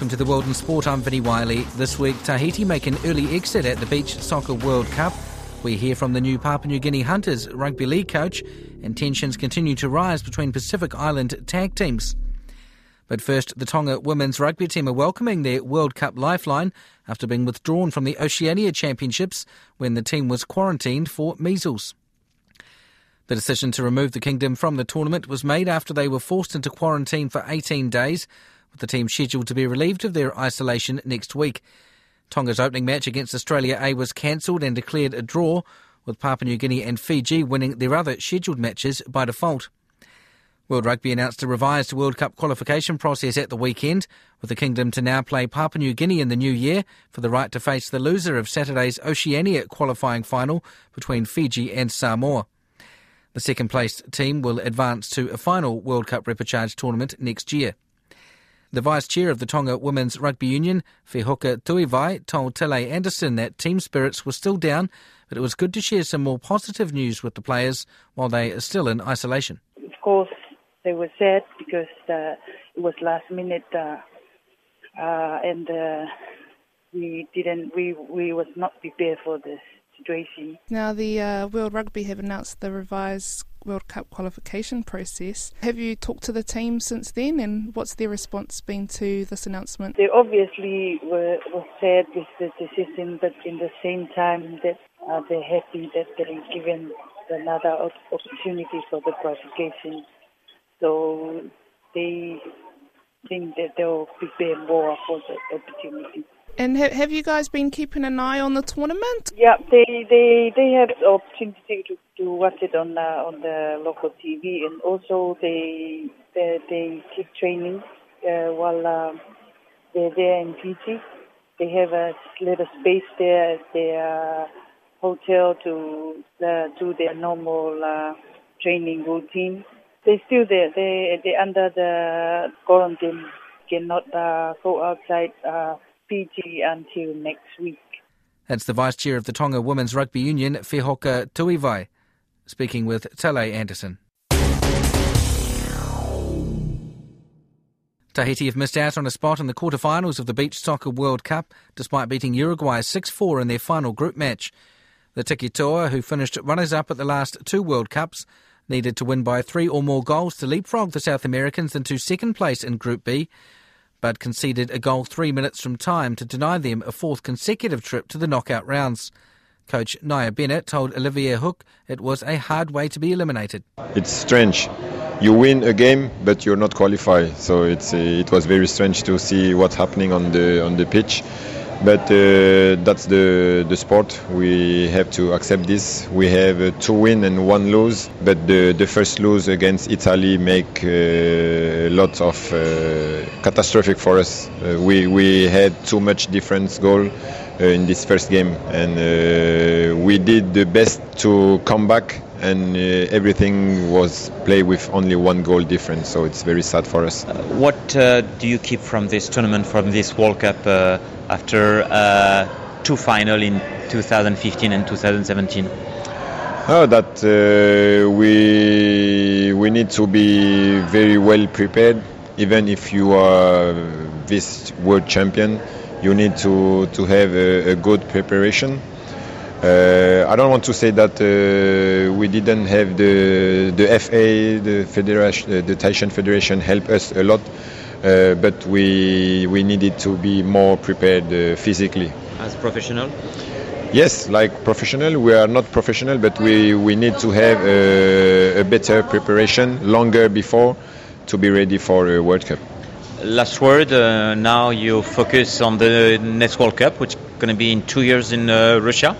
Welcome to the World in Sport. I'm Vinnie Wylie. This week, Tahiti make an early exit at the Beach Soccer World Cup. We hear from the new Papua New Guinea Hunters rugby league coach, and tensions continue to rise between Pacific Island tag teams. But first, the Tonga women's rugby team are welcoming their World Cup lifeline after being withdrawn from the Oceania Championships when the team was quarantined for measles. The decision to remove the kingdom from the tournament was made after they were forced into quarantine for 18 days with the team scheduled to be relieved of their isolation next week. Tonga's opening match against Australia A was cancelled and declared a draw, with Papua New Guinea and Fiji winning their other scheduled matches by default. World Rugby announced a revised World Cup qualification process at the weekend, with the Kingdom to now play Papua New Guinea in the new year for the right to face the loser of Saturday's Oceania qualifying final between Fiji and Samoa. The second placed team will advance to a final World Cup repechage tournament next year. The vice chair of the Tonga Women's Rugby Union, Fehoka Tuivai, told Tele Anderson that team spirits were still down, but it was good to share some more positive news with the players while they are still in isolation. Of course, they were sad because uh, it was last minute, uh, uh, and uh, we didn't, we we was not prepared for this situation. Now, the uh, World Rugby have announced the revised World Cup qualification process. Have you talked to the team since then, and what's their response been to this announcement? They obviously were, were sad with the decision, but in the same time that uh, they're happy that they're given another opportunity for the qualification. So they think that they'll prepare more for the opportunity. And ha- have you guys been keeping an eye on the tournament? Yeah, they they they have the opportunity to, to watch it on uh, on the local TV, and also they they, they keep training uh, while uh, they're there in Fiji. They have a little space there at their hotel to uh, do their normal uh, training routine. They're still there. They they under the quarantine, cannot uh, go outside. Uh, Fiji until next week. That's the Vice Chair of the Tonga Women's Rugby Union, Fehoka Tuivai, speaking with Tele Anderson. Tahiti have missed out on a spot in the quarterfinals of the Beach Soccer World Cup despite beating Uruguay 6 4 in their final group match. The Tiki Toa, who finished runners up at the last two World Cups, needed to win by three or more goals to leapfrog the South Americans into second place in Group B but conceded a goal three minutes from time to deny them a fourth consecutive trip to the knockout rounds. Coach Naea Bennett told Olivier Hook it was a hard way to be eliminated. It's strange. You win a game, but you're not qualified. So it's, it was very strange to see what's happening on the on the pitch but uh, that's the the sport. We have to accept this. We have uh, two win and one lose, but the the first lose against Italy make uh, lots of catastrophic for us. We we had too much difference goal in this first game, and uh, we did the best to come back and uh, everything was played with only one goal difference. So it's very sad for us. What uh, do you keep from this tournament, from this World Cup, after two final in 2015 and 2017? Oh, that uh, we we need to be very well prepared. Even if you are this world champion, you need to to have a, a good preparation. Uh, I don't want to say that uh, we didn't have the the FA, the federation, uh, the Tahitian Federation help us a lot, uh, but we we needed to be more prepared uh, physically. As professional. Yes, like professional. We are not professional, but we, we need to have a, a better preparation longer before to be ready for a World Cup. last word. Uh, now you focus on the next World Cup, which is going to be in two years in uh, Russia.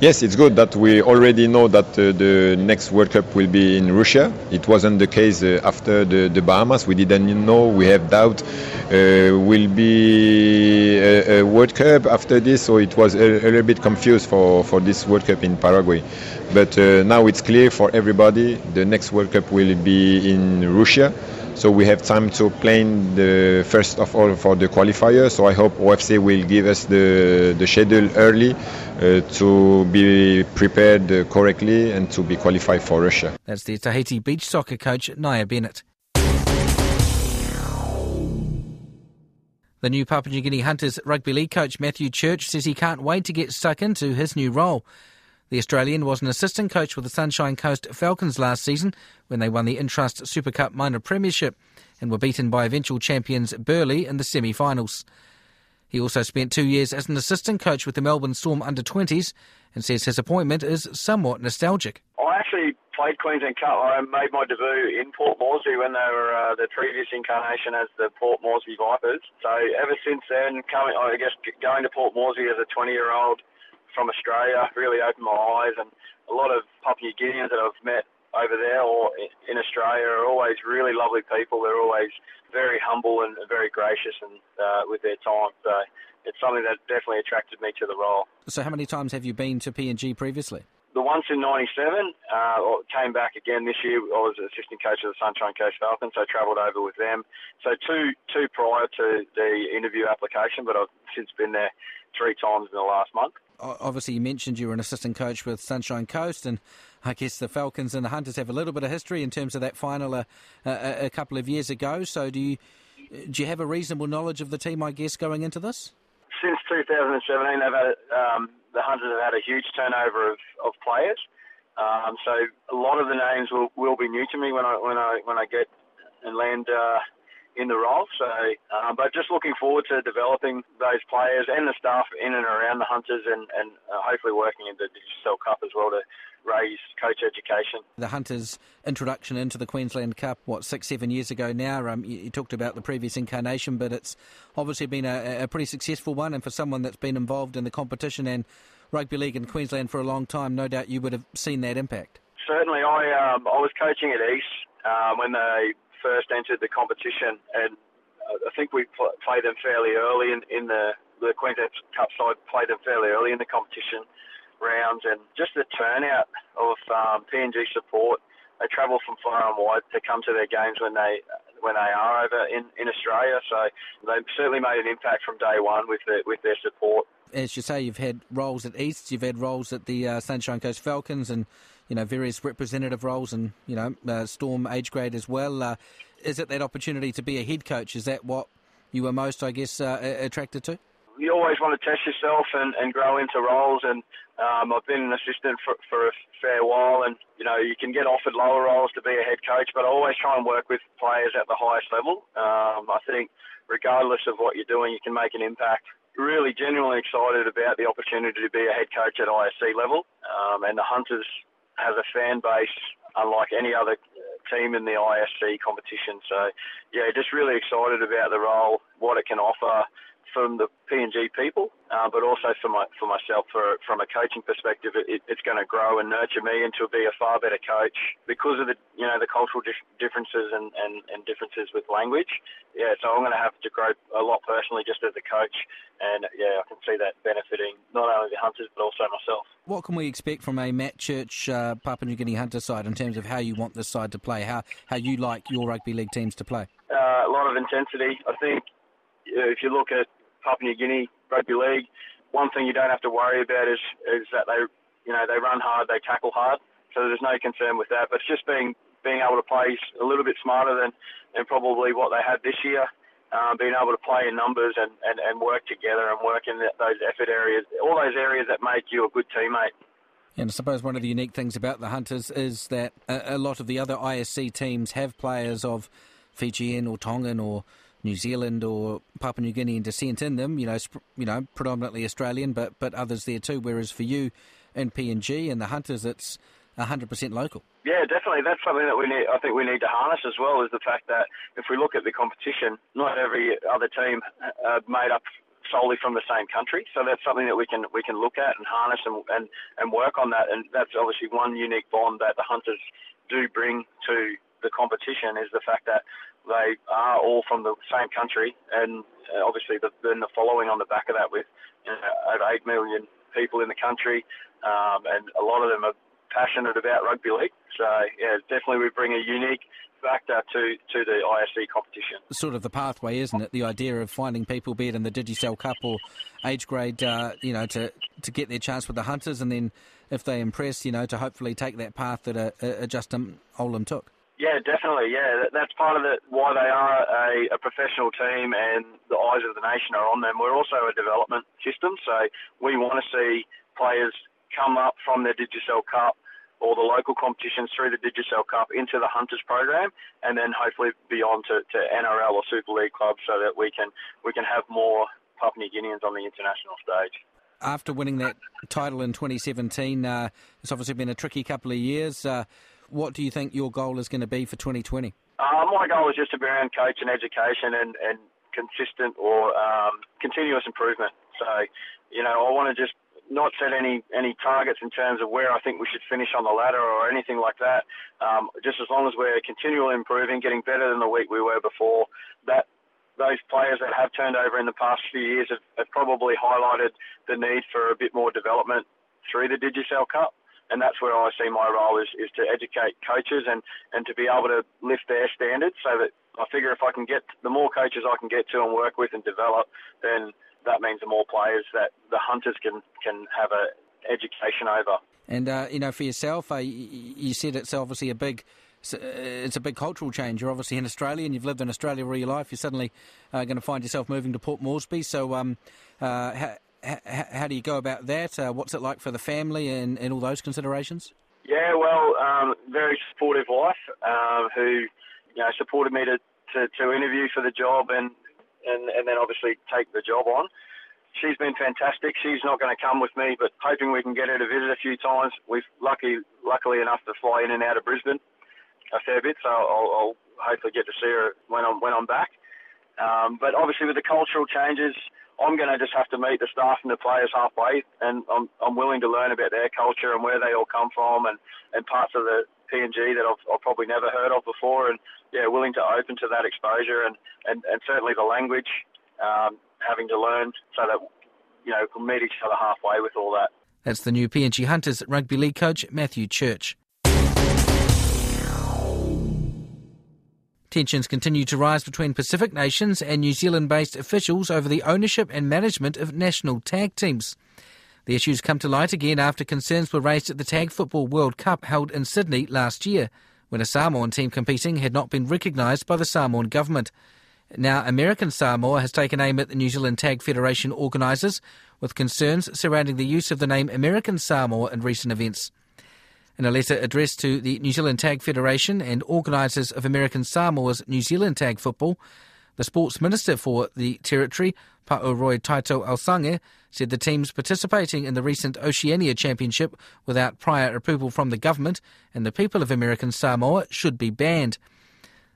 Yes, it's good that we already know that uh, the next World Cup will be in Russia. It wasn't the case uh, after the, the, Bahamas. We didn't know. We have doubt. Uh, will be a, a, World Cup after this, so it was a, a, little bit confused for, for this World Cup in Paraguay. But uh, now it's clear for everybody. The next World Cup will be in Russia. So we have time to plan the first of all for the qualifier. So I hope OFC will give us the, the schedule early uh, to be prepared correctly and to be qualified for Russia. That's the Tahiti beach soccer coach Naea Bennett. The new Papua New Guinea Hunters rugby league coach Matthew Church says he can't wait to get stuck into his new role. The Australian was an assistant coach with the Sunshine Coast Falcons last season when they won the Intrust Super Cup Minor Premiership and were beaten by eventual champions Burleigh in the semi finals. He also spent two years as an assistant coach with the Melbourne Storm under 20s and says his appointment is somewhat nostalgic. I actually played Queensland Cup. I made my debut in Port Moresby when they were uh, the previous incarnation as the Port Moresby Vipers. So ever since then, coming, I guess going to Port Moresby as a 20 year old from Australia really opened my eyes, and a lot of Papua New Guineans that I've met over there or in Australia are always really lovely people. They're always very humble and very gracious and uh, with their time. So it's something that definitely attracted me to the role. So how many times have you been to PNG previously? The once in '97, uh, came back again this year. I was assistant coach of the Sunshine Coast Falcons, so I travelled over with them. So two two prior to the interview application, but I've since been there three times in the last month obviously you mentioned you were an assistant coach with Sunshine Coast, and I guess the Falcons and the Hunters have a little bit of history in terms of that final a, a, a couple of years ago. So do you do you have a reasonable knowledge of the team? I guess going into this. Since 2017, they've had um, the Hunters have had a huge turnover of, of players. Um, so a lot of the names will, will be new to me when I when I when I get and land uh, in the role. So, uh, but just looking forward to developing those players and the staff in and around the Hunters, and, and uh, hopefully working in the Digicel Cup as well to raise coach education. The Hunters' introduction into the Queensland Cup, what six, seven years ago now. Um, you, you, talked about the previous incarnation, but it's obviously been a, a pretty successful one, and for someone that's been involved in the competition and rugby league in Queensland for a long time, no doubt you would have seen that impact. Certainly, I um, I was coaching at East um, when they first entered the competition, and I think we pl- played them fairly early in, in the the Queensland Cup side played them fairly early in the competition rounds, and just the turnout of um, PNG support. They travel from far and wide to come to their games when they when they are over in, in Australia. So they've certainly made an impact from day one with the, with their support. As you say, you've had roles at East, you've had roles at the uh, Sunshine Coast Falcons, and you know, various representative roles and, you know, uh, Storm age grade as well. Uh, is it that opportunity to be a head coach? Is that what you were most, I guess, uh, attracted to? You always want to test yourself and, and grow into roles. And um, I've been an assistant for, for a fair while, and you know you can get offered lower roles to be a head coach, but I always try and work with players at the highest level. Um, I think regardless of what you're doing, you can make an impact. Really, genuinely excited about the opportunity to be a head coach at ISC level, um, and the Hunters has a fan base unlike any other team in the ISC competition. So, yeah, just really excited about the role, what it can offer, from the PNG people, uh, but also for my for myself. For from a coaching perspective, it, it's going to grow and nurture me into be a far better coach because of the you know the cultural dif- differences and, and, and differences with language. Yeah, so I'm going to have to grow a lot personally just as a coach, and yeah, I can see that benefiting not only the hunters but also myself. What can we expect from a Matt Church uh, Papua New Guinea Hunter side in terms of how you want this side to play, how how you like your rugby league teams to play? Uh, a lot of intensity. I think if you look at Papua New Guinea rugby league. One thing you don't have to worry about is is that they you know they run hard, they tackle hard, so there's no concern with that. But it's just being being able to play a little bit smarter than than probably what they had this year. Um, being able to play in numbers and, and, and work together and work in those effort areas, all those areas that make you a good teammate. And I suppose one of the unique things about the Hunters is that a, a lot of the other ISC teams have players of Fijian or Tongan or New Zealand or Papua New Guinean descent in them. You know, sp- you know, predominantly Australian, but but others there too. Whereas for you in PNG and the Hunters, it's 100% local. Yeah, definitely. That's something that we need. I think we need to harness as well. Is the fact that if we look at the competition, not every other team uh, made up solely from the same country. So that's something that we can we can look at and harness and and, and work on that. And that's obviously one unique bond that the hunters do bring competition is the fact that they are all from the same country, and uh, obviously the, then the following on the back of that with you know, over eight million people in the country, um, and a lot of them are passionate about rugby league. So yeah, definitely we bring a unique factor to, to the ISC competition. Sort of the pathway, isn't it? The idea of finding people, be it in the Digicel Cup or age grade, uh, you know, to, to get their chance with the Hunters, and then if they impress, you know, to hopefully take that path that a, a Justin Olam took. Yeah, definitely. Yeah, that's part of the, why they are a, a professional team and the eyes of the nation are on them. We're also a development system, so we want to see players come up from their Digicel Cup or the local competitions through the Digicel Cup into the Hunters program, and then hopefully beyond to, to NRL or Super League clubs, so that we can we can have more Papua New Guineans on the international stage. After winning that title in 2017, uh, it's obviously been a tricky couple of years. Uh, what do you think your goal is going to be for 2020? Uh, my goal is just to be around coach and education and, and consistent or um, continuous improvement. So, you know, I want to just not set any any targets in terms of where I think we should finish on the ladder or anything like that. Um, just as long as we're continually improving, getting better than the week we were before, that those players that have turned over in the past few years have, have probably highlighted the need for a bit more development through the Digicel Cup. And that's where I see my role is, is to educate coaches and, and to be able to lift their standards so that I figure if I can get the more coaches I can get to and work with and develop, then that means the more players that the hunters can can have a education over. And uh, you know, for yourself, uh, you said it's obviously a big. Uh, it's a big cultural change. You're obviously in Australia, and you've lived in Australia all your life. You're suddenly uh, going to find yourself moving to Port Moresby. So, um, uh, how, how, do you go about that? Uh, what's it like for the family, and, and all those considerations? Yeah, well, um, very supportive wife um, who you know supported me to, to, to interview for the job and and, and then obviously take the job on. She's been fantastic. She's not going to come with me, but hoping we can get her to visit a few times. We've lucky, luckily enough to fly in and out of Brisbane a fair bit, so I'll, I'll hopefully get to see her when I'm when I'm back. Um, but obviously, with the cultural changes, I'm going to just have to meet the staff and the players halfway, and I'm, I'm willing to learn about their culture and where they all come from, and, and parts of the PNG that I've, I've probably never heard of before, and yeah, willing to open to that exposure, and, and, and certainly the language, um, having to learn so that you know we'll meet each other halfway with all that. That's the new PNG Hunters rugby league coach Matthew Church. Tensions continue to rise between Pacific nations and New Zealand based officials over the ownership and management of national tag teams. The issues come to light again after concerns were raised at the Tag Football World Cup held in Sydney last year, when a Samoan team competing had not been recognised by the Samoan government. Now, American Samoa has taken aim at the New Zealand Tag Federation organisers, with concerns surrounding the use of the name American Samoa in recent events. In a letter addressed to the New Zealand Tag Federation and organisers of American Samoa's New Zealand Tag Football, the sports minister for the territory, Pa'uroi Taito Alsange, said the teams participating in the recent Oceania Championship without prior approval from the government and the people of American Samoa should be banned.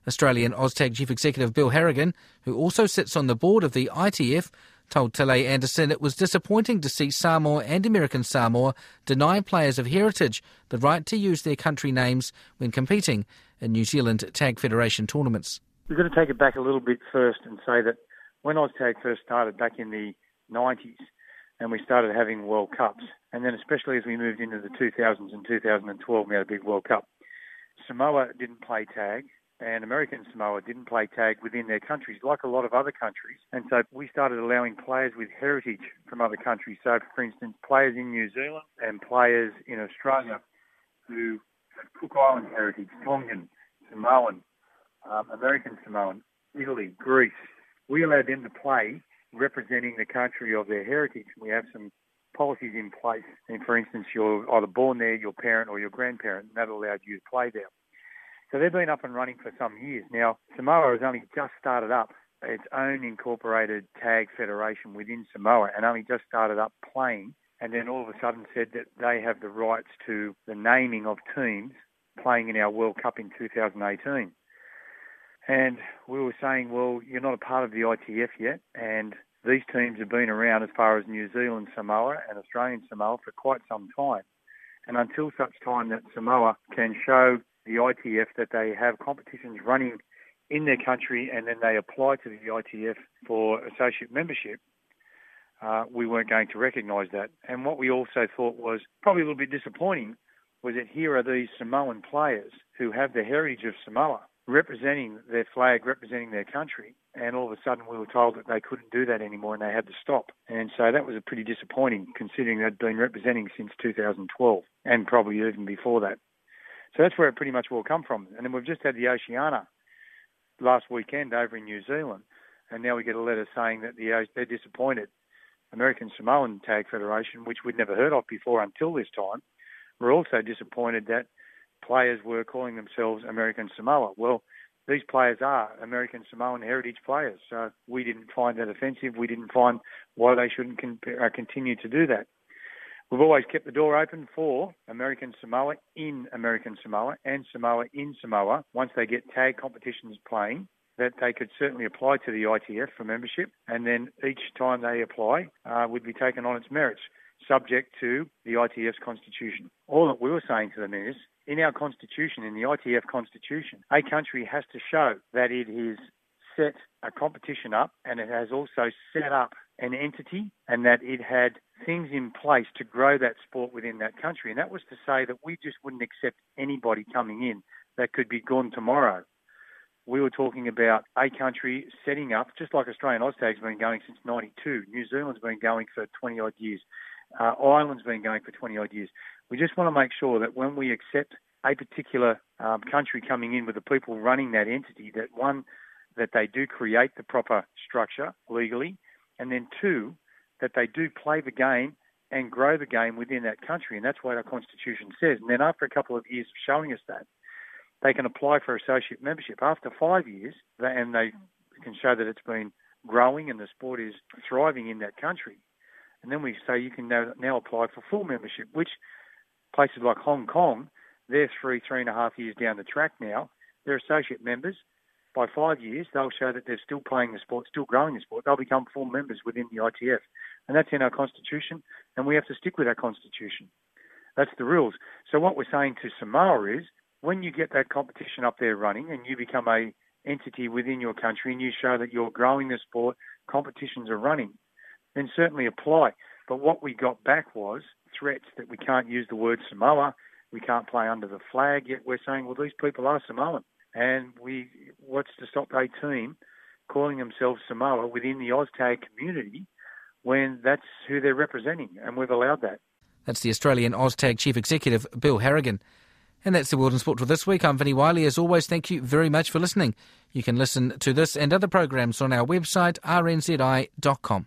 Australian Oztag Chief Executive Bill Harrigan, who also sits on the board of the ITF, told Tele Anderson it was disappointing to see Samoa and American Samoa deny players of heritage the right to use their country names when competing in New Zealand Tag Federation tournaments. We've got to take it back a little bit first and say that when Oztag first started back in the 90s and we started having World Cups, and then especially as we moved into the 2000s and 2012, we had a big World Cup. Samoa didn't play tag, and American Samoa didn't play tag within their countries, like a lot of other countries. And so we started allowing players with heritage from other countries. So, for instance, players in New Zealand and players in Australia who have Cook Island heritage, Tongan, Samoan, um, American Samoan, Italy, Greece. We allowed them to play representing the country of their heritage. We have some policies in place. And for instance, you're either born there, your parent, or your grandparent, and that allowed you to play there. So they've been up and running for some years. Now, Samoa has only just started up its own incorporated tag federation within Samoa and only just started up playing and then all of a sudden said that they have the rights to the naming of teams playing in our World Cup in 2018. And we were saying, well, you're not a part of the ITF yet, and these teams have been around as far as New Zealand Samoa and Australian Samoa for quite some time. And until such time that Samoa can show the ITF that they have competitions running in their country and then they apply to the ITF for associate membership, uh, we weren't going to recognise that. And what we also thought was probably a little bit disappointing was that here are these Samoan players who have the heritage of Samoa representing their flag, representing their country, and all of a sudden we were told that they couldn't do that anymore and they had to stop. And so that was a pretty disappointing considering they'd been representing since 2012 and probably even before that. So that's where it pretty much will come from. And then we've just had the Oceania last weekend over in New Zealand, and now we get a letter saying that the they're disappointed. American Samoan Tag Federation, which we'd never heard of before until this time, were also disappointed that players were calling themselves American Samoa. Well, these players are American Samoan heritage players, so we didn't find that offensive. We didn't find why they shouldn't con- uh, continue to do that. We've always kept the door open for American Samoa in American Samoa and Samoa in Samoa once they get tag competitions playing that they could certainly apply to the ITF for membership, and then each time they apply uh, would be taken on its merits, subject to the ITF's constitution. All that we were saying to them is, in our constitution, in the ITF constitution, a country has to show that it has set a competition up and it has also set up an entity and that it had things in place to grow that sport within that country. And that was to say that we just wouldn't accept anybody coming in that could be gone tomorrow we were talking about a country setting up, just like Australian Oztag's been going since 92. New Zealand's been going for 20 odd years. Uh, Ireland's been going for 20 odd years. We just want to make sure that when we accept a particular um, country coming in with the people running that entity, that one, that they do create the proper structure legally, and then two, that they do play the game and grow the game within that country. And that's what our constitution says. And then after a couple of years of showing us that, they can apply for associate membership after five years, and they can show that it's been growing and the sport is thriving in that country. And then we say you can now, now apply for full membership, which places like Hong Kong, they're three, three and a half years down the track now. They're associate members. By five years, they'll show that they're still playing the sport, still growing the sport. They'll become full members within the ITF. And that's in our constitution, and we have to stick with our constitution. That's the rules. So what we're saying to Samoa is when you get that competition up there running and you become a entity within your country and you show that you're growing the sport, competitions are running, then certainly apply. But what we got back was threats that we can't use the word Samoa, we can't play under the flag, yet we're saying, well, these people are Samoan. And we, what's to stop a team calling themselves Samoa within the OzTag community when that's who they're representing? And we've allowed that. That's the Australian OzTag Chief Executive, Bill Harrigan. And that's the World in Sport for this week. I'm Vinnie Wylie. As always, thank you very much for listening. You can listen to this and other programs on our website, rnzi.com.